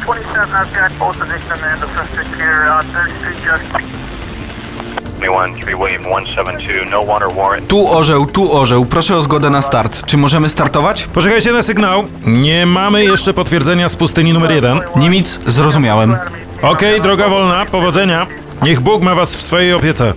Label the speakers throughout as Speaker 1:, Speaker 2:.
Speaker 1: 27, I've got both the victim and the suspect here, uh, 3rd Street Justice.
Speaker 2: 313 William 172, no warrant warrant.
Speaker 3: Tu orzeł, tu orzeł. Proszę o zgodę na start. Czy możemy startować?
Speaker 4: Poczekajcie na sygnał. Nie mamy jeszcze potwierdzenia z pustyni numer jeden.
Speaker 3: Niemiec, zrozumiałem.
Speaker 4: Okej, droga wolna, powodzenia. Niech Bóg ma was w swojej opiece.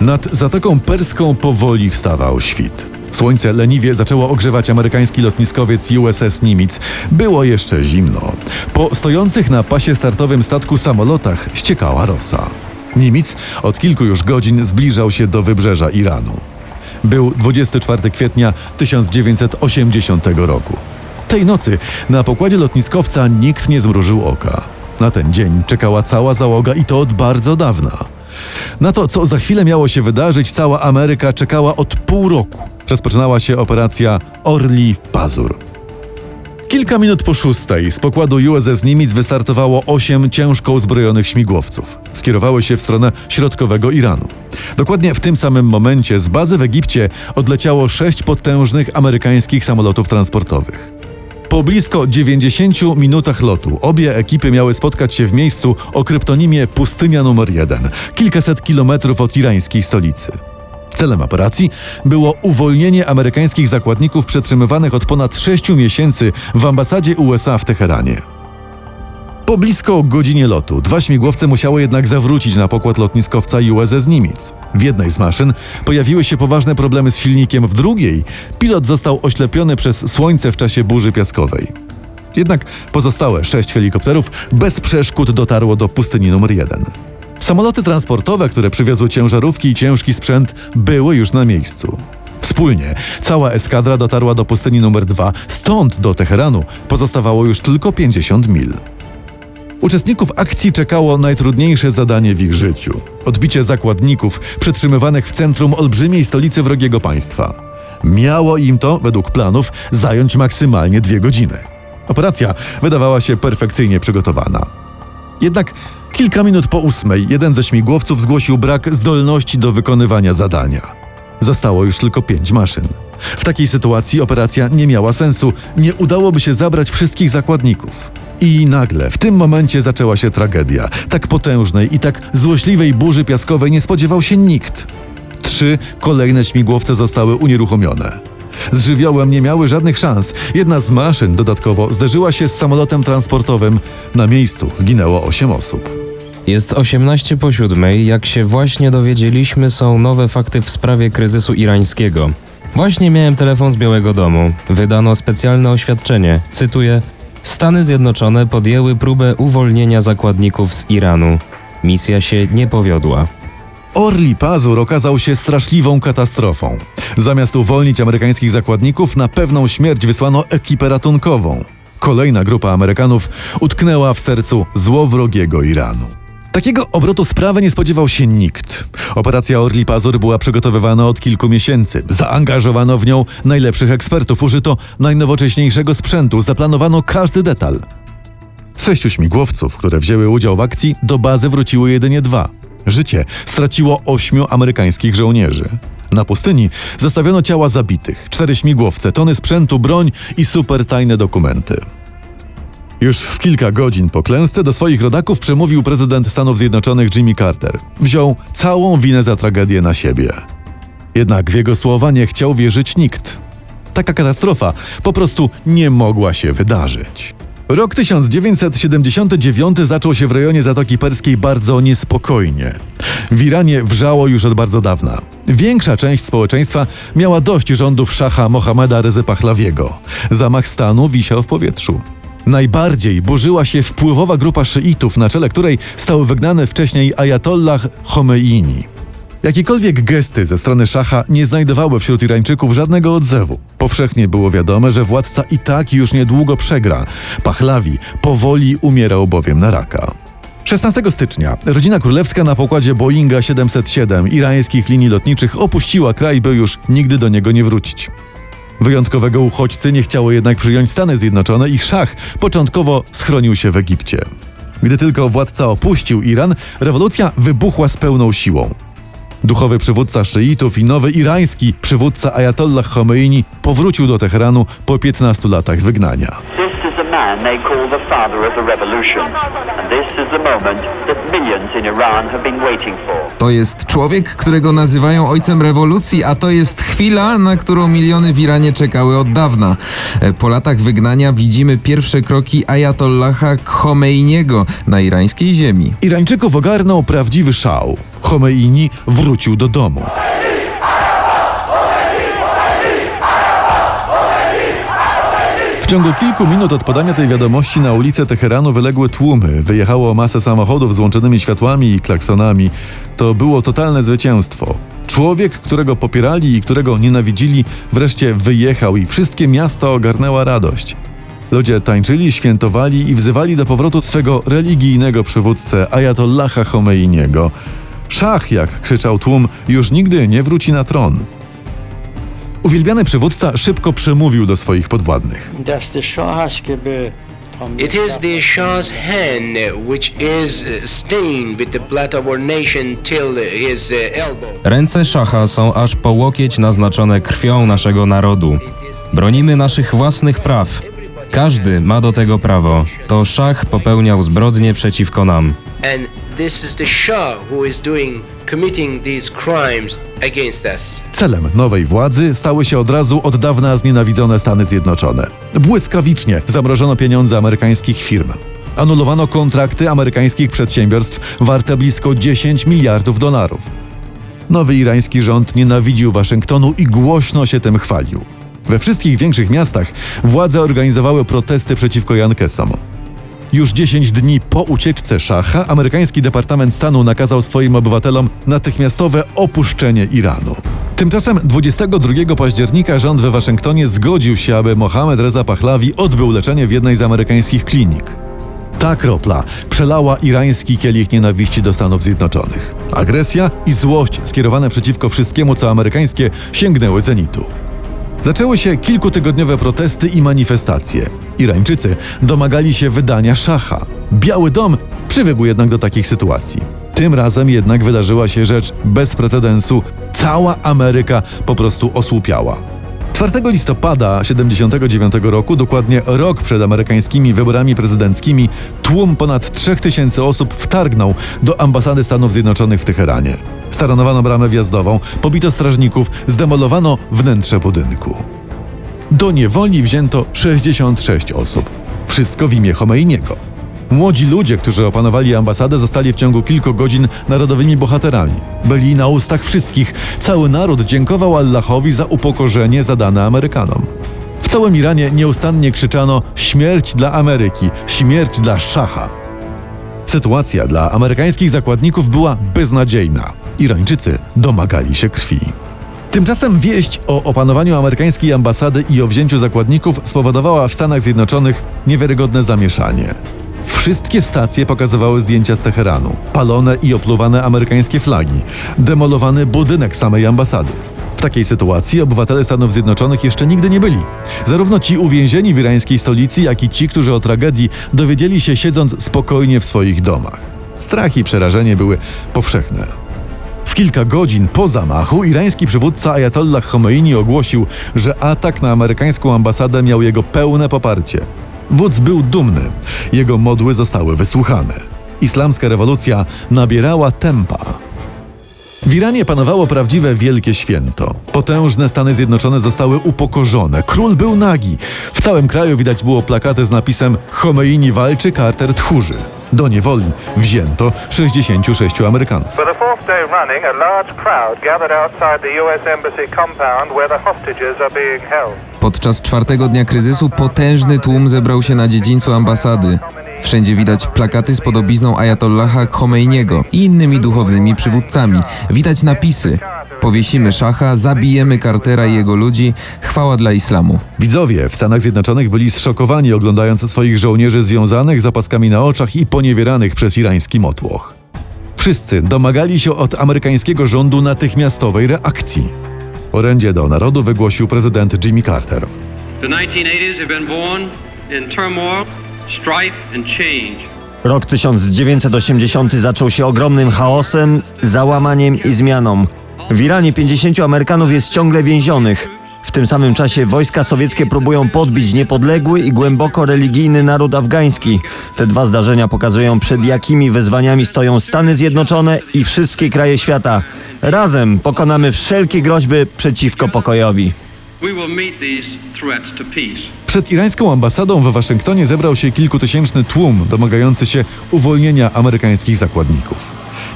Speaker 5: Nad Zatoką Perską powoli wstawał świt. Słońce leniwie zaczęło ogrzewać amerykański lotniskowiec USS Nimitz. Było jeszcze zimno. Po stojących na pasie startowym statku samolotach ściekała rosa. Nimitz od kilku już godzin zbliżał się do wybrzeża Iranu. Był 24 kwietnia 1980 roku. Tej nocy na pokładzie lotniskowca nikt nie zmrużył oka. Na ten dzień czekała cała załoga i to od bardzo dawna. Na to, co za chwilę miało się wydarzyć, cała Ameryka czekała od pół roku. Rozpoczynała się operacja Orli Pazur. Kilka minut po szóstej z pokładu USS Nimitz wystartowało osiem ciężko uzbrojonych śmigłowców. Skierowały się w stronę środkowego Iranu. Dokładnie w tym samym momencie z bazy w Egipcie odleciało sześć potężnych amerykańskich samolotów transportowych. Po blisko 90 minutach lotu obie ekipy miały spotkać się w miejscu o kryptonimie Pustynia numer 1, kilkaset kilometrów od irańskiej stolicy. Celem operacji było uwolnienie amerykańskich zakładników przetrzymywanych od ponad 6 miesięcy w ambasadzie USA w Teheranie. Po blisko godzinie lotu dwa śmigłowce musiały jednak zawrócić na pokład lotniskowca USS Nimitz. W jednej z maszyn pojawiły się poważne problemy z silnikiem, w drugiej pilot został oślepiony przez słońce w czasie burzy piaskowej. Jednak pozostałe sześć helikopterów bez przeszkód dotarło do pustyni numer 1. Samoloty transportowe, które przywiozły ciężarówki i ciężki sprzęt, były już na miejscu. Wspólnie cała eskadra dotarła do pustyni numer 2, stąd do Teheranu pozostawało już tylko 50 mil. Uczestników akcji czekało najtrudniejsze zadanie w ich życiu odbicie zakładników przetrzymywanych w centrum olbrzymiej stolicy wrogiego państwa. Miało im to, według planów, zająć maksymalnie dwie godziny. Operacja wydawała się perfekcyjnie przygotowana. Jednak kilka minut po ósmej jeden ze śmigłowców zgłosił brak zdolności do wykonywania zadania. Zostało już tylko pięć maszyn. W takiej sytuacji operacja nie miała sensu, nie udałoby się zabrać wszystkich zakładników. I nagle, w tym momencie zaczęła się tragedia. Tak potężnej i tak złośliwej burzy piaskowej nie spodziewał się nikt. Trzy kolejne śmigłowce zostały unieruchomione. Z żywiołem nie miały żadnych szans. Jedna z maszyn dodatkowo zderzyła się z samolotem transportowym. Na miejscu zginęło osiem osób.
Speaker 6: Jest 18 po 7. Jak się właśnie dowiedzieliśmy, są nowe fakty w sprawie kryzysu irańskiego. Właśnie miałem telefon z Białego Domu. Wydano specjalne oświadczenie. Cytuję: Stany Zjednoczone podjęły próbę uwolnienia zakładników z Iranu. Misja się nie powiodła.
Speaker 5: Orli Pazur okazał się straszliwą katastrofą. Zamiast uwolnić amerykańskich zakładników, na pewną śmierć wysłano ekipę ratunkową. Kolejna grupa Amerykanów utknęła w sercu złowrogiego Iranu. Takiego obrotu sprawy nie spodziewał się nikt. Operacja Orli Pazur była przygotowywana od kilku miesięcy. Zaangażowano w nią najlepszych ekspertów, użyto najnowocześniejszego sprzętu, zaplanowano każdy detal. Z sześciu śmigłowców, które wzięły udział w akcji, do bazy wróciły jedynie dwa. Życie straciło ośmiu amerykańskich żołnierzy. Na pustyni zostawiono ciała zabitych, cztery śmigłowce, tony sprzętu, broń i supertajne dokumenty. Już w kilka godzin po klęsce do swoich rodaków przemówił prezydent Stanów Zjednoczonych Jimmy Carter. Wziął całą winę za tragedię na siebie. Jednak w jego słowa nie chciał wierzyć nikt. Taka katastrofa po prostu nie mogła się wydarzyć. Rok 1979 zaczął się w rejonie Zatoki Perskiej bardzo niespokojnie. W Iranie wrzało już od bardzo dawna. Większa część społeczeństwa miała dość rządów szacha Mohammeda Rezy Pahlawiego. Zamach stanu wisiał w powietrzu. Najbardziej burzyła się wpływowa grupa szyitów, na czele której stał wygnany wcześniej Ayatollah Khomeini. Jakiekolwiek gesty ze strony szacha nie znajdowały wśród Irańczyków żadnego odzewu. Powszechnie było wiadome, że władca i tak już niedługo przegra. Pahlawi powoli umierał bowiem na raka. 16 stycznia rodzina królewska na pokładzie Boeinga 707 irańskich linii lotniczych opuściła kraj, by już nigdy do niego nie wrócić. Wyjątkowego uchodźcy nie chciało jednak przyjąć Stany Zjednoczone i szach początkowo schronił się w Egipcie. Gdy tylko władca opuścił Iran, rewolucja wybuchła z pełną siłą. Duchowy przywódca szyitów i nowy irański przywódca Ayatollah Khomeini powrócił do Teheranu po 15 latach wygnania.
Speaker 7: Man they call the father of the revolution. And this is the moment that millions in Iran have been waiting for.
Speaker 3: To jest człowiek, którego nazywają ojcem rewolucji, a to jest chwila, na którą miliony w Iranie czekały od dawna. E, Po latach wygnania widzimy pierwsze kroki Ayatollaha Khomeiniego na irańskiej ziemi.
Speaker 5: Irańczyków ogarnął prawdziwy szał. Chomeini wrócił do domu. W ciągu kilku minut od podania tej wiadomości na ulicę Teheranu wyległy tłumy. Wyjechało masę samochodów z łączonymi światłami i klaksonami. To było totalne zwycięstwo. Człowiek, którego popierali i którego nienawidzili, wreszcie wyjechał i wszystkie miasto ogarnęła radość. Ludzie tańczyli, świętowali i wzywali do powrotu swego religijnego przywódcę Ayatollaha Chomeiniego. Szach, jak krzyczał tłum, już nigdy nie wróci na tron. Uwielbiany przywódca szybko przemówił do swoich podwładnych.
Speaker 8: It is the Shah's hand which is stained with the blood of our nation till his uh, elbow.
Speaker 6: Ręce Szacha są aż po łokieć naznaczone krwią naszego narodu. Bronimy naszych własnych praw. Każdy ma do tego prawo. To Szach popełniał zbrodnie przeciwko nam.
Speaker 8: And this is the Shah who is doing, committing these crimes against us.
Speaker 5: Celem nowej władzy stały się od razu od dawna znienawidzone Stany Zjednoczone. Błyskawicznie zamrożono pieniądze amerykańskich firm. Anulowano kontrakty amerykańskich przedsiębiorstw warte blisko 10 miliardów dolarów. Nowy irański rząd nienawidził Waszyngtonu i głośno się tym chwalił. We wszystkich większych miastach władze organizowały protesty przeciwko Jankesom. Już 10 dni po ucieczce szacha amerykański Departament Stanu nakazał swoim obywatelom natychmiastowe opuszczenie Iranu. Tymczasem 22 października rząd we Waszyngtonie zgodził się, aby Mohamed Reza Pahlavi odbył leczenie w jednej z amerykańskich klinik. Ta kropla przelała irański kielich nienawiści do Stanów Zjednoczonych. Agresja i złość skierowane przeciwko wszystkiemu, co amerykańskie, sięgnęły zenitu. Zaczęły się kilkutygodniowe protesty i manifestacje. Irańczycy domagali się wydania szacha. Biały Dom przywykł jednak do takich sytuacji. Tym razem jednak wydarzyła się rzecz bez precedensu. Cała Ameryka po prostu osłupiała. 4 listopada 79 roku, dokładnie rok przed amerykańskimi wyborami prezydenckimi, tłum ponad 3000 osób wtargnął do ambasady Stanów Zjednoczonych w Teheranie. Staranowano bramę wjazdową, pobito strażników, zdemolowano wnętrze budynku. Do niewoli wzięto 66 osób. Wszystko w imię Chomeiniego. Młodzi ludzie, którzy opanowali ambasadę, zostali w ciągu kilku godzin narodowymi bohaterami. Byli na ustach wszystkich. Cały naród dziękował Allahowi za upokorzenie zadane Amerykanom. W całym Iranie nieustannie krzyczano śmierć dla Ameryki, śmierć dla szacha. Sytuacja dla amerykańskich zakładników była beznadziejna. Irańczycy domagali się krwi. Tymczasem wieść o opanowaniu amerykańskiej ambasady i o wzięciu zakładników spowodowała w Stanach Zjednoczonych niewiarygodne zamieszanie. Wszystkie stacje pokazywały zdjęcia z Teheranu, palone i opluwane amerykańskie flagi, demolowany budynek samej ambasady. W takiej sytuacji obywatele Stanów Zjednoczonych jeszcze nigdy nie byli. Zarówno ci uwięzieni w irańskiej stolicy, jak i ci, którzy o tragedii dowiedzieli się siedząc spokojnie w swoich domach. Strach i przerażenie były powszechne. W kilka godzin po zamachu irański przywódca Ayatollah Khomeini ogłosił, że atak na amerykańską ambasadę miał jego pełne poparcie. Wódz był dumny. Jego modły zostały wysłuchane. Islamska rewolucja nabierała tempa. W Iranie panowało prawdziwe wielkie święto. Potężne Stany Zjednoczone zostały upokorzone. Król był nagi. W całym kraju widać było plakaty z napisem Khomeini walczy, Carter tchórzy. Do niewoli wzięto 66 Amerykanów.
Speaker 1: Day running, a large crowd gathered outside the U.S. Embassy compound where the hostages are being held.
Speaker 3: Podczas czwartego dnia kryzysu potężny tłum zebrał się na dziedzińcu ambasady. Wszędzie widać plakaty z podobizną Ayatollaha Khomeiniego i innymi duchownymi przywódcami. Widać napisy: Powiesimy szacha, zabijemy Cartera i jego ludzi, chwała dla islamu.
Speaker 5: Widzowie w Stanach Zjednoczonych byli zszokowani oglądając swoich żołnierzy związanych zapaskami na oczach i poniewieranych przez irański motłoch. Wszyscy domagali się od amerykańskiego rządu natychmiastowej reakcji. Orędzie do narodu wygłosił prezydent Jimmy Carter.
Speaker 9: The 1980s have been born in turmoil, strife, and change.
Speaker 10: Rok 1980 zaczął się ogromnym chaosem, załamaniem i zmianą. W Iranie 50 Amerykanów jest ciągle więzionych. W tym samym czasie wojska sowieckie próbują podbić niepodległy i głęboko religijny naród afgański. Te dwa zdarzenia pokazują, przed jakimi wyzwaniami stoją Stany Zjednoczone i wszystkie kraje świata. Razem pokonamy wszelkie groźby przeciwko pokojowi.
Speaker 5: Przed irańską ambasadą w Waszyngtonie zebrał się kilkutysięczny tłum domagający się uwolnienia amerykańskich zakładników.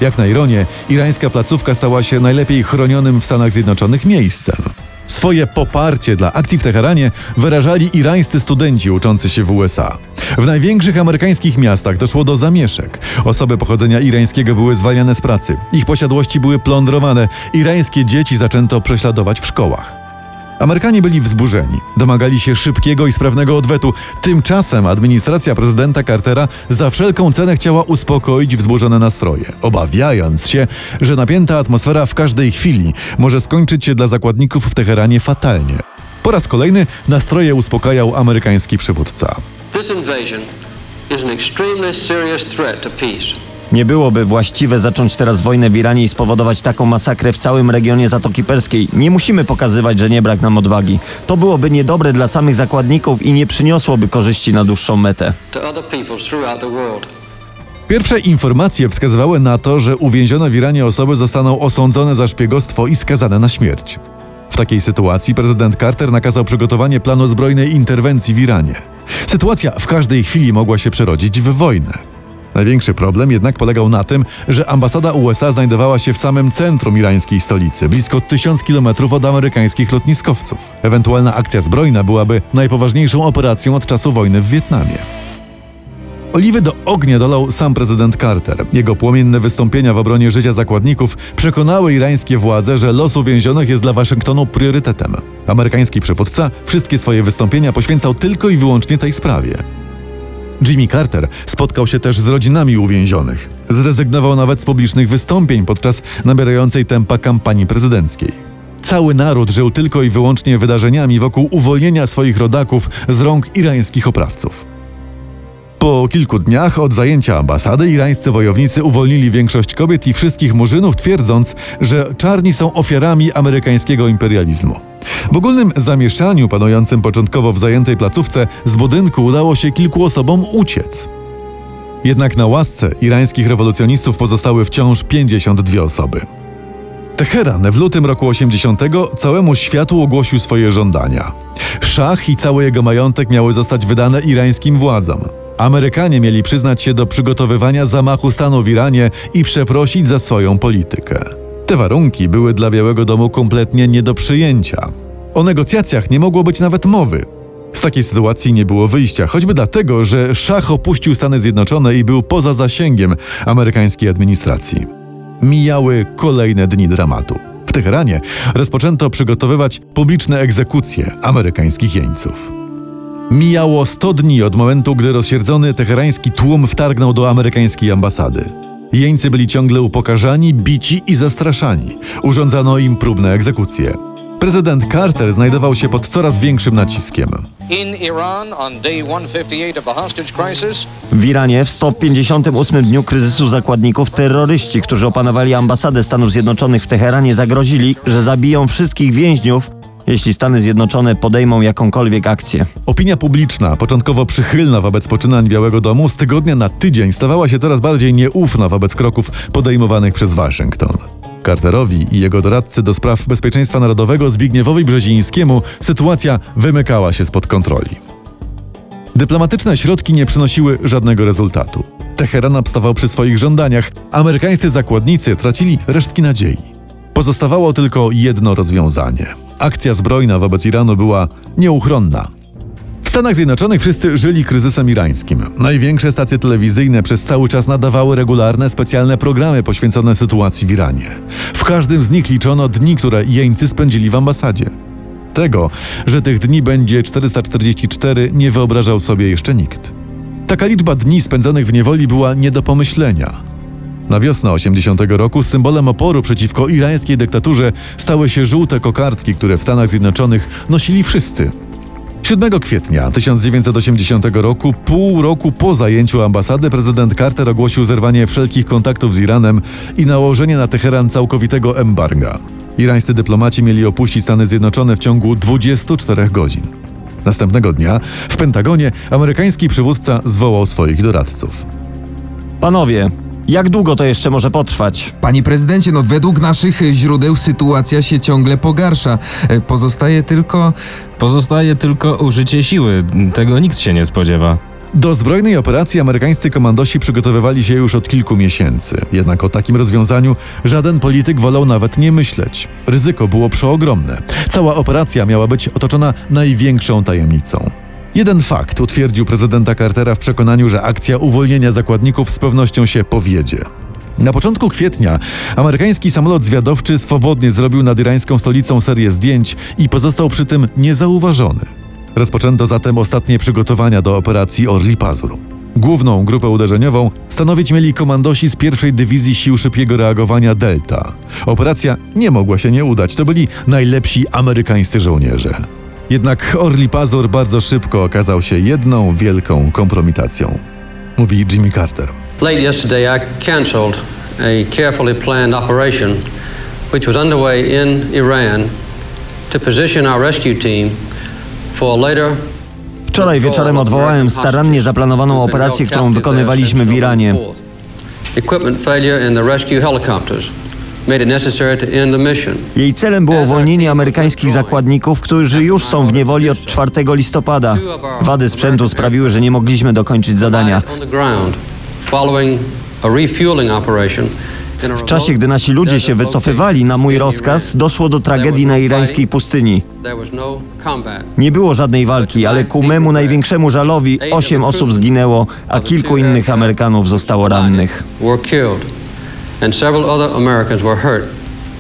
Speaker 5: Jak na ironię, irańska placówka stała się najlepiej chronionym w Stanach Zjednoczonych miejscem. Swoje poparcie dla akcji w Teheranie wyrażali irańscy studenci uczący się w USA. W największych amerykańskich miastach doszło do zamieszek. Osoby pochodzenia irańskiego były zwalniane z pracy. Ich posiadłości były plądrowane. Irańskie dzieci zaczęto prześladować w szkołach. Amerykanie byli wzburzeni, domagali się szybkiego i sprawnego odwetu. Tymczasem administracja prezydenta Cartera za wszelką cenę chciała uspokoić wzburzone nastroje, obawiając się, że napięta atmosfera w każdej chwili może skończyć się dla zakładników w Teheranie fatalnie. Po raz kolejny nastroje uspokajał amerykański przywódca.
Speaker 9: This invasion is an extremely serious threat to peace.
Speaker 10: Nie byłoby właściwe zacząć teraz wojnę w Iranie i spowodować taką masakrę w całym regionie Zatoki Perskiej. Nie musimy pokazywać, że nie brak nam odwagi. To byłoby niedobre dla samych zakładników i nie przyniosłoby korzyści na dłuższą metę.
Speaker 5: Pierwsze informacje wskazywały na to, że uwięzione w Iranie osoby zostaną osądzone za szpiegostwo i skazane na śmierć. W takiej sytuacji prezydent Carter nakazał przygotowanie planu zbrojnej interwencji w Iranie. Sytuacja w każdej chwili mogła się przerodzić w wojnę. Największy problem jednak polegał na tym, że ambasada USA znajdowała się w samym centrum irańskiej stolicy, blisko tysiąc kilometrów od amerykańskich lotniskowców. Ewentualna akcja zbrojna byłaby najpoważniejszą operacją od czasu wojny w Wietnamie. Oliwy do ognia dolał sam prezydent Carter. Jego płomienne wystąpienia w obronie życia zakładników przekonały irańskie władze, że los uwięzionych jest dla Waszyngtonu priorytetem. Amerykański przywódca wszystkie swoje wystąpienia poświęcał tylko i wyłącznie tej sprawie. Jimmy Carter spotkał się też z rodzinami uwięzionych. Zrezygnował nawet z publicznych wystąpień podczas nabierającej tempa kampanii prezydenckiej. Cały naród żył tylko i wyłącznie wydarzeniami wokół uwolnienia swoich rodaków z rąk irańskich oprawców. Po kilku dniach od zajęcia ambasady irańscy wojownicy uwolnili większość kobiet i wszystkich murzynów, twierdząc, że czarni są ofiarami amerykańskiego imperializmu. W ogólnym zamieszaniu panującym początkowo w zajętej placówce z budynku udało się kilku osobom uciec. Jednak na łasce irańskich rewolucjonistów pozostały wciąż 52 osoby. Teheran w lutym roku 80 całemu światu ogłosił swoje żądania. Szach i cały jego majątek miały zostać wydane irańskim władzom. Amerykanie mieli przyznać się do przygotowywania zamachu stanu w Iranie i przeprosić za swoją politykę. Te warunki były dla Białego Domu kompletnie nie do przyjęcia. O negocjacjach nie mogło być nawet mowy. Z takiej sytuacji nie było wyjścia, choćby dlatego, że szach opuścił Stany Zjednoczone i był poza zasięgiem amerykańskiej administracji. Mijały kolejne dni dramatu. W Teheranie rozpoczęto przygotowywać publiczne egzekucje amerykańskich jeńców. Mijało 100 dni od momentu, gdy rozsierdzony teherański tłum wtargnął do amerykańskiej ambasady. Jeńcy byli ciągle upokarzani, bici i zastraszani. Urządzano im próbne egzekucje. Prezydent Carter znajdował się pod coraz większym naciskiem.
Speaker 11: In Iran, on day 158 of the hostage crisis,
Speaker 10: W Iranie w 158 dniu kryzysu zakładników terroryści, którzy opanowali ambasadę Stanów Zjednoczonych w Teheranie, zagrozili, że zabiją wszystkich więźniów, jeśli Stany Zjednoczone podejmą jakąkolwiek akcję.
Speaker 5: Opinia publiczna, początkowo przychylna wobec poczynań Białego Domu, z tygodnia na tydzień stawała się coraz bardziej nieufna wobec kroków podejmowanych przez Waszyngton. Carterowi i jego doradcy do spraw bezpieczeństwa narodowego Zbigniewowi Brzezińskiemu sytuacja wymykała się spod kontroli. Dyplomatyczne środki nie przynosiły żadnego rezultatu. Teheran obstawał przy swoich żądaniach, amerykańscy zakładnicy tracili resztki nadziei. Pozostawało tylko jedno rozwiązanie. Akcja zbrojna wobec Iranu była nieuchronna. W Stanach Zjednoczonych wszyscy żyli kryzysem irańskim. Największe stacje telewizyjne przez cały czas nadawały regularne specjalne programy poświęcone sytuacji w Iranie. W każdym z nich liczono dni, które jeńcy spędzili w ambasadzie. Tego, że tych dni będzie 444, nie wyobrażał sobie jeszcze nikt. Taka liczba dni spędzonych w niewoli była nie do pomyślenia. Na wiosnę 80 roku symbolem oporu przeciwko irańskiej dyktaturze stały się żółte kokardki, które w Stanach Zjednoczonych nosili wszyscy. 7 kwietnia 1980 roku, pół roku po zajęciu ambasady, prezydent Carter ogłosił zerwanie wszelkich kontaktów z Iranem i nałożenie na Teheran całkowitego embarga. Irańscy dyplomaci mieli opuścić Stany Zjednoczone w ciągu 24 godzin. Następnego dnia w Pentagonie amerykański przywódca zwołał swoich doradców.
Speaker 10: Panowie, jak długo to jeszcze może potrwać?
Speaker 3: Panie prezydencie, no według naszych źródeł sytuacja się ciągle pogarsza. E, Pozostaje tylko.
Speaker 6: Pozostaje tylko użycie siły. Tego nikt się nie spodziewa.
Speaker 5: Do zbrojnej operacji amerykańscy komandosi przygotowywali się już od kilku miesięcy. Jednak o takim rozwiązaniu żaden polityk wolał nawet nie myśleć. Ryzyko było przeogromne. Cała operacja miała być otoczona największą tajemnicą. Jeden fakt utwierdził prezydenta Cartera w przekonaniu, że akcja uwolnienia zakładników z pewnością się powiedzie. Na początku kwietnia amerykański samolot zwiadowczy swobodnie zrobił nad irańską stolicą serię zdjęć i pozostał przy tym niezauważony. Rozpoczęto zatem ostatnie przygotowania do operacji Orli Pazur. Główną grupę uderzeniową stanowić mieli komandosi z pierwszej dywizji sił szybkiego reagowania Delta. Operacja nie mogła się nie udać, to byli najlepsi amerykańscy żołnierze. Jednak Orli Pazur bardzo szybko okazał się jedną wielką kompromitacją. Mówi Jimmy Carter.
Speaker 9: Late yesterday, I canceled a carefully planned operation which was underway in Iran to position our rescue team for later
Speaker 10: Wczoraj wieczorem odwołałem starannie zaplanowaną operację, którą wykonywaliśmy w Iranie.
Speaker 9: Equipment failure in the rescue helicopters
Speaker 10: Jej celem było uwolnienie amerykańskich zakładników, którzy już są w niewoli od 4 listopada. Wady sprzętu sprawiły, że nie mogliśmy dokończyć zadania. W czasie, gdy nasi ludzie się wycofywali na mój rozkaz, doszło do tragedii na irańskiej pustyni.
Speaker 9: No combat.
Speaker 10: Nie było żadnej walki, ale ku memu największemu żalowi osiem osób zginęło, a kilku innych Amerykanów zostało rannych.
Speaker 9: And several other Americans were hurt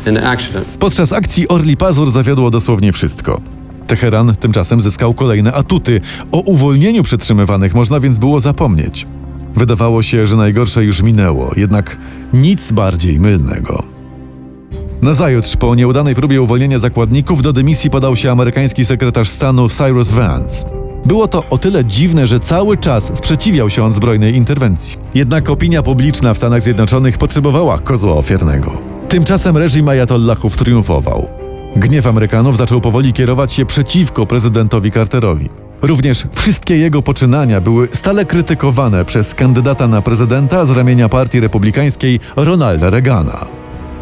Speaker 9: in the accident.
Speaker 5: Podczas akcji Orli Pazur zawiodło dosłownie wszystko. Teheran tymczasem zyskał kolejne atuty. O uwolnieniu przetrzymywanych można więc było zapomnieć. Wydawało się, że najgorsze już minęło, jednak nic bardziej mylnego. Nazajutrz, po nieudanej próbie uwolnienia zakładników, do dymisji podał się amerykański sekretarz stanu Cyrus Vance. Było to o tyle dziwne, że cały czas sprzeciwiał się on zbrojnej interwencji. Jednak opinia publiczna w Stanach Zjednoczonych potrzebowała kozła ofiarnego. Tymczasem reżim ajatollahów triumfował. Gniew Amerykanów zaczął powoli kierować się przeciwko prezydentowi Carterowi. Również wszystkie jego poczynania były stale krytykowane przez kandydata na prezydenta z ramienia Partii Republikańskiej Ronalda Reagana.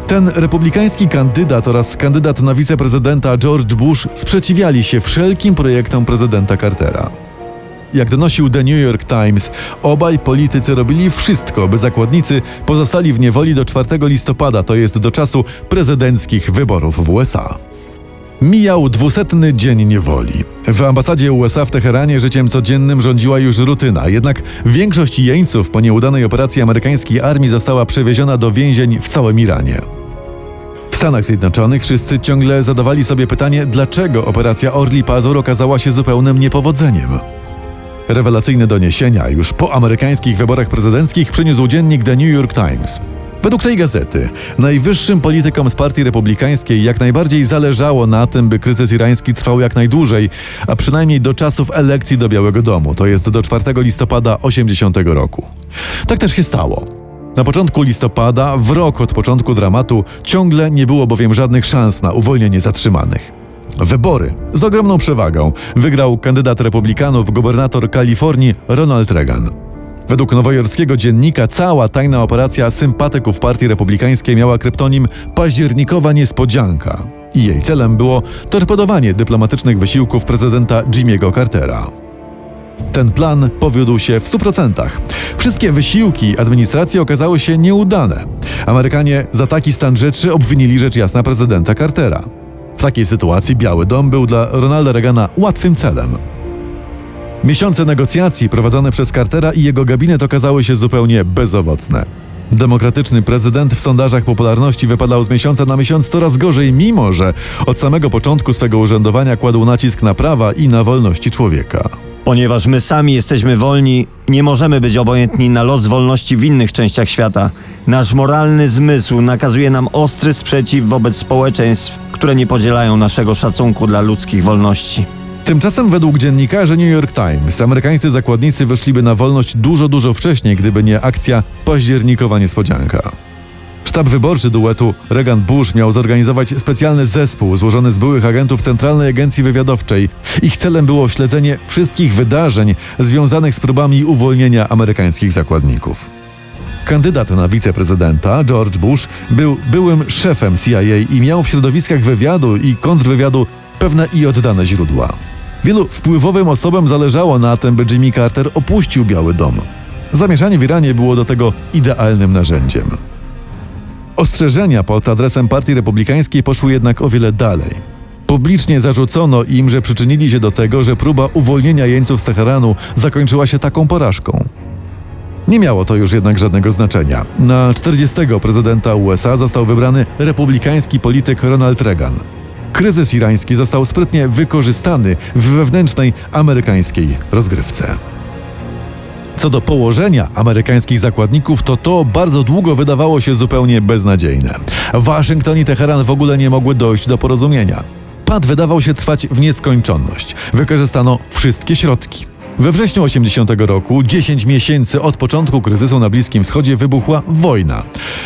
Speaker 5: Ten republikański kandydat oraz kandydat na wiceprezydenta George Bush sprzeciwiali się wszelkim projektom prezydenta Cartera. Jak donosił The New York Times, obaj politycy robili wszystko, by zakładnicy pozostali w niewoli do 4 listopada, to jest do czasu prezydenckich wyborów w USA. Mijał dwusetny dzień niewoli. W ambasadzie USA w Teheranie życiem codziennym rządziła już rutyna, jednak większość jeńców po nieudanej operacji amerykańskiej armii została przewieziona do więzień w całym Iranie. Stanach Zjednoczonych wszyscy ciągle zadawali sobie pytanie, dlaczego operacja Orli Pazur okazała się zupełnym niepowodzeniem. Rewelacyjne doniesienia już po amerykańskich wyborach prezydenckich przyniósł dziennik The New York Times. Według tej gazety najwyższym politykom z Partii Republikańskiej jak najbardziej zależało na tym, by kryzys irański trwał jak najdłużej, a przynajmniej do czasów elekcji do Białego Domu, to jest do 4 listopada 80 roku. Tak też się stało. Na początku listopada, w rok od początku dramatu, ciągle nie było bowiem żadnych szans na uwolnienie zatrzymanych. Wybory z ogromną przewagą wygrał kandydat republikanów, gubernator Kalifornii Ronald Reagan. Według nowojorskiego dziennika cała tajna operacja sympatyków Partii Republikańskiej miała kryptonim Październikowa Niespodzianka i jej celem było torpedowanie dyplomatycznych wysiłków prezydenta Jimmy'ego Cartera. Ten plan powiódł się w 100%. Wszystkie wysiłki administracji okazały się nieudane. Amerykanie za taki stan rzeczy obwinili rzecz jasna prezydenta Cartera. W takiej sytuacji Biały Dom był dla Ronalda Reagana łatwym celem. Miesiące negocjacji prowadzone przez Cartera i jego gabinet okazały się zupełnie bezowocne. Demokratyczny prezydent w sondażach popularności wypadał z miesiąca na miesiąc coraz gorzej, mimo że od samego początku swego urzędowania kładł nacisk na prawa i na wolności człowieka.
Speaker 10: Ponieważ my sami jesteśmy wolni, nie możemy być obojętni na los wolności w innych częściach świata. Nasz moralny zmysł nakazuje nam ostry sprzeciw wobec społeczeństw, które nie podzielają naszego szacunku dla ludzkich wolności.
Speaker 5: Tymczasem według dziennikarzy New York Times amerykańscy zakładnicy wyszliby na wolność dużo, dużo wcześniej, gdyby nie akcja październikowa niespodzianka. Sztab wyborczy duetu Reagan-Bush miał zorganizować specjalny zespół złożony z byłych agentów Centralnej Agencji Wywiadowczej. Ich celem było śledzenie wszystkich wydarzeń związanych z próbami uwolnienia amerykańskich zakładników. Kandydat na wiceprezydenta, George Bush, był byłym szefem CIA i miał w środowiskach wywiadu i kontrwywiadu pewne i oddane źródła. Wielu wpływowym osobom zależało na tym, by Jimmy Carter opuścił Biały Dom. Zamieszanie w Iranie było do tego idealnym narzędziem. Ostrzeżenia pod adresem Partii Republikańskiej poszły jednak o wiele dalej. Publicznie zarzucono im, że przyczynili się do tego, że próba uwolnienia jeńców z Teheranu zakończyła się taką porażką. Nie miało to już jednak żadnego znaczenia. Na 40. prezydenta USA został wybrany republikański polityk Ronald Reagan. Kryzys irański został sprytnie wykorzystany w wewnętrznej amerykańskiej rozgrywce. Co do położenia amerykańskich zakładników, to to bardzo długo wydawało się zupełnie beznadziejne. Waszyngton i Teheran w ogóle nie mogły dojść do porozumienia. Pad wydawał się trwać w nieskończoność. Wykorzystano wszystkie środki. We wrześniu 80 roku, 10 miesięcy od początku kryzysu na Bliskim Wschodzie, wybuchła wojna.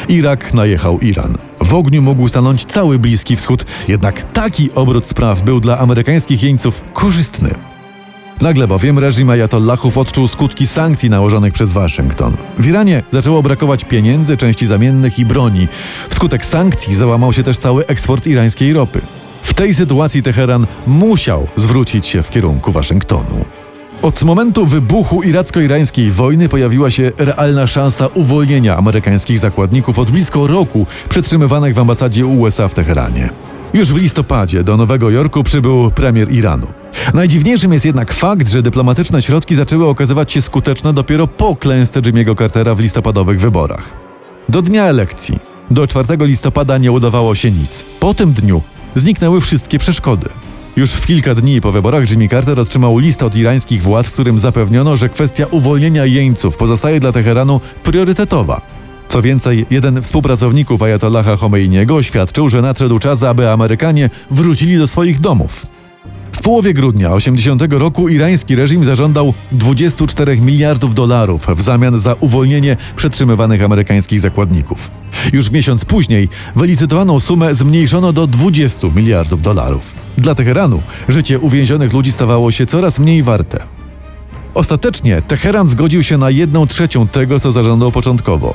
Speaker 5: Irak najechał Iran. W ogniu mógł stanąć cały Bliski Wschód, jednak taki obrót spraw był dla amerykańskich jeńców korzystny. Nagle bowiem reżim ajatollahów odczuł skutki sankcji nałożonych przez Waszyngton. W Iranie zaczęło brakować pieniędzy, części zamiennych i broni. Wskutek sankcji załamał się też cały eksport irańskiej ropy. W tej sytuacji Teheran musiał zwrócić się w kierunku Waszyngtonu. Od momentu wybuchu iracko-irańskiej wojny pojawiła się realna szansa uwolnienia amerykańskich zakładników od blisko roku przetrzymywanych w ambasadzie USA w Teheranie. Już w listopadzie do Nowego Jorku przybył premier Iranu. Najdziwniejszym jest jednak fakt, że dyplomatyczne środki zaczęły okazywać się skuteczne dopiero po klęsce Jimmy'ego Cartera w listopadowych wyborach. Do dnia elekcji, do 4 listopada nie udawało się nic. Po tym dniu zniknęły wszystkie przeszkody. Już w kilka dni po wyborach Jimmy Carter otrzymał list od irańskich władz, w którym zapewniono, że kwestia uwolnienia jeńców pozostaje dla Teheranu priorytetowa. Co więcej, jeden współpracowników Ayatollaha Khomeiniego oświadczył, że nadszedł czas, aby Amerykanie wrócili do swoich domów. W połowie grudnia 80 roku irański reżim zażądał 24 miliardów dolarów w zamian za uwolnienie przetrzymywanych amerykańskich zakładników. Już miesiąc później wylicytowaną sumę zmniejszono do 20 miliardów dolarów. Dla Teheranu życie uwięzionych ludzi stawało się coraz mniej warte. Ostatecznie Teheran zgodził się na jedną trzecią tego, co zażądał początkowo.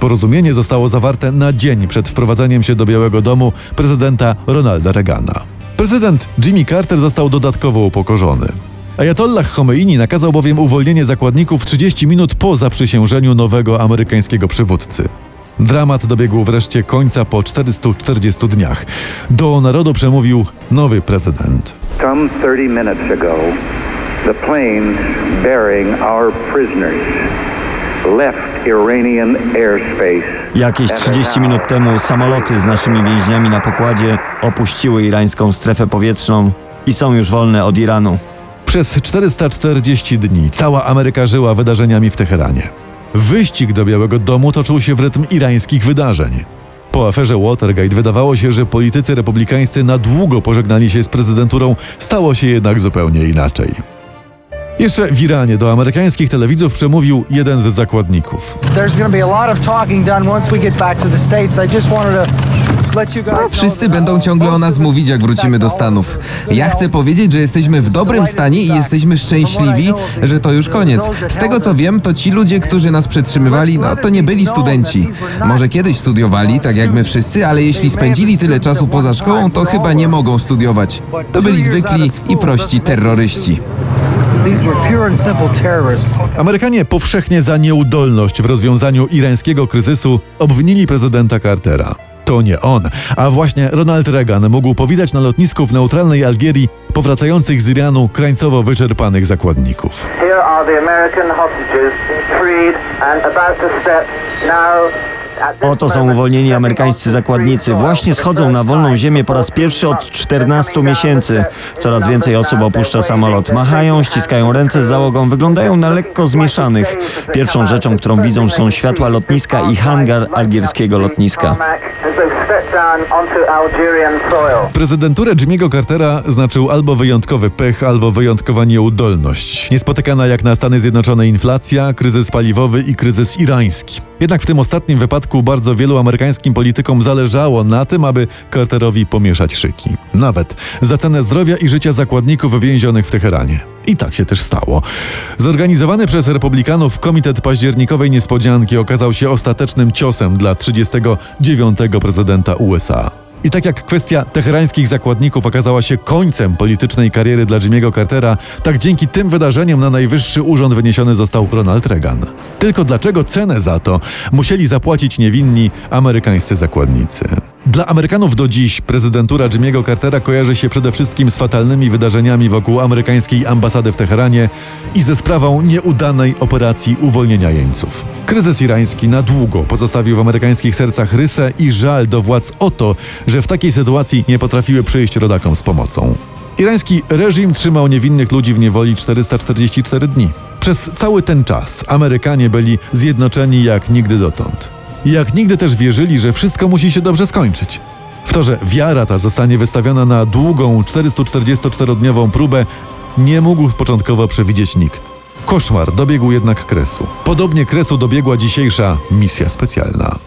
Speaker 5: Porozumienie zostało zawarte na dzień przed wprowadzeniem się do Białego Domu prezydenta Ronalda Reagana. Prezydent Jimmy Carter został dodatkowo upokorzony. Ayatollah Khomeini nakazał bowiem uwolnienie zakładników 30 minut po zaprzysiężeniu nowego amerykańskiego przywódcy. Dramat dobiegł wreszcie końca po 440 dniach. Do narodu przemówił nowy prezydent.
Speaker 12: Some 30 minutes ago, the planes bearing our prisoners left Iranian airspace.
Speaker 10: Jakieś 30 minut temu samoloty z naszymi więźniami na pokładzie opuściły irańską strefę powietrzną i są już wolne od Iranu.
Speaker 5: Przez 440 dni cała Ameryka żyła wydarzeniami w Teheranie. Wyścig do Białego Domu toczył się w rytm irańskich wydarzeń. Po aferze Watergate wydawało się, że politycy republikańscy na długo pożegnali się z prezydenturą, stało się jednak zupełnie inaczej. Jeszcze w Iranie do amerykańskich telewidzów przemówił jeden z zakładników.
Speaker 3: No, wszyscy będą ciągle o nas mówić, jak wrócimy do Stanów. Ja chcę powiedzieć, że jesteśmy w dobrym stanie i jesteśmy szczęśliwi, że to już koniec. Z tego co wiem, to ci ludzie, którzy nas przetrzymywali, no to nie byli studenci. Może kiedyś studiowali, tak jak my wszyscy, ale jeśli spędzili tyle czasu poza szkołą, to chyba nie mogą studiować. To byli zwykli i prości terroryści.
Speaker 5: Amerykanie powszechnie za nieudolność w rozwiązaniu irańskiego kryzysu obwinili prezydenta Cartera. To nie on, a właśnie Ronald Reagan mógł powitać na lotnisku w neutralnej Algierii powracających z Iranu krańcowo wyczerpanych zakładników.
Speaker 1: Here are the American hostages, freed and about to step now
Speaker 10: Oto są uwolnieni amerykańscy zakładnicy. Właśnie schodzą na wolną ziemię po raz pierwszy od 14 miesięcy. Coraz więcej osób opuszcza samolot. Machają, ściskają ręce z załogą, wyglądają na lekko zmieszanych. Pierwszą rzeczą, którą widzą są światła lotniska i hangar algierskiego lotniska.
Speaker 5: Prezydenturę Jimmy'ego Cartera znaczył albo wyjątkowy pech, albo wyjątkowa nieudolność. Niespotykana jak na Stany Zjednoczone inflacja, kryzys paliwowy i kryzys irański. Jednak w tym ostatnim wypadku bardzo wielu amerykańskim politykom zależało na tym, aby Carterowi pomieszać szyki. Nawet za cenę zdrowia i życia zakładników więzionych w Teheranie. I tak się też stało. Zorganizowany przez republikanów Komitet Październikowej Niespodzianki okazał się ostatecznym ciosem dla 39. prezydenta USA. I tak jak kwestia teherańskich zakładników okazała się końcem politycznej kariery dla Jimmy'ego Cartera, tak dzięki tym wydarzeniom na najwyższy urząd wyniesiony został Ronald Reagan. Tylko dlaczego cenę za to musieli zapłacić niewinni amerykańscy zakładnicy? Dla Amerykanów do dziś prezydentura Jimmy'ego Cartera kojarzy się przede wszystkim z fatalnymi wydarzeniami wokół amerykańskiej ambasady w Teheranie i ze sprawą nieudanej operacji uwolnienia jeńców. Kryzys irański na długo pozostawił w amerykańskich sercach rysę i żal do władz o to, że w takiej sytuacji nie potrafiły przyjść rodakom z pomocą. Irański reżim trzymał niewinnych ludzi w niewoli 444 dni. Przez cały ten czas Amerykanie byli zjednoczeni jak nigdy dotąd. I jak nigdy też wierzyli, że wszystko musi się dobrze skończyć. W to, że wiara ta zostanie wystawiona na długą 444-dniową próbę, nie mógł początkowo przewidzieć nikt. Koszmar dobiegł jednak kresu. Podobnie kresu dobiegła dzisiejsza misja specjalna.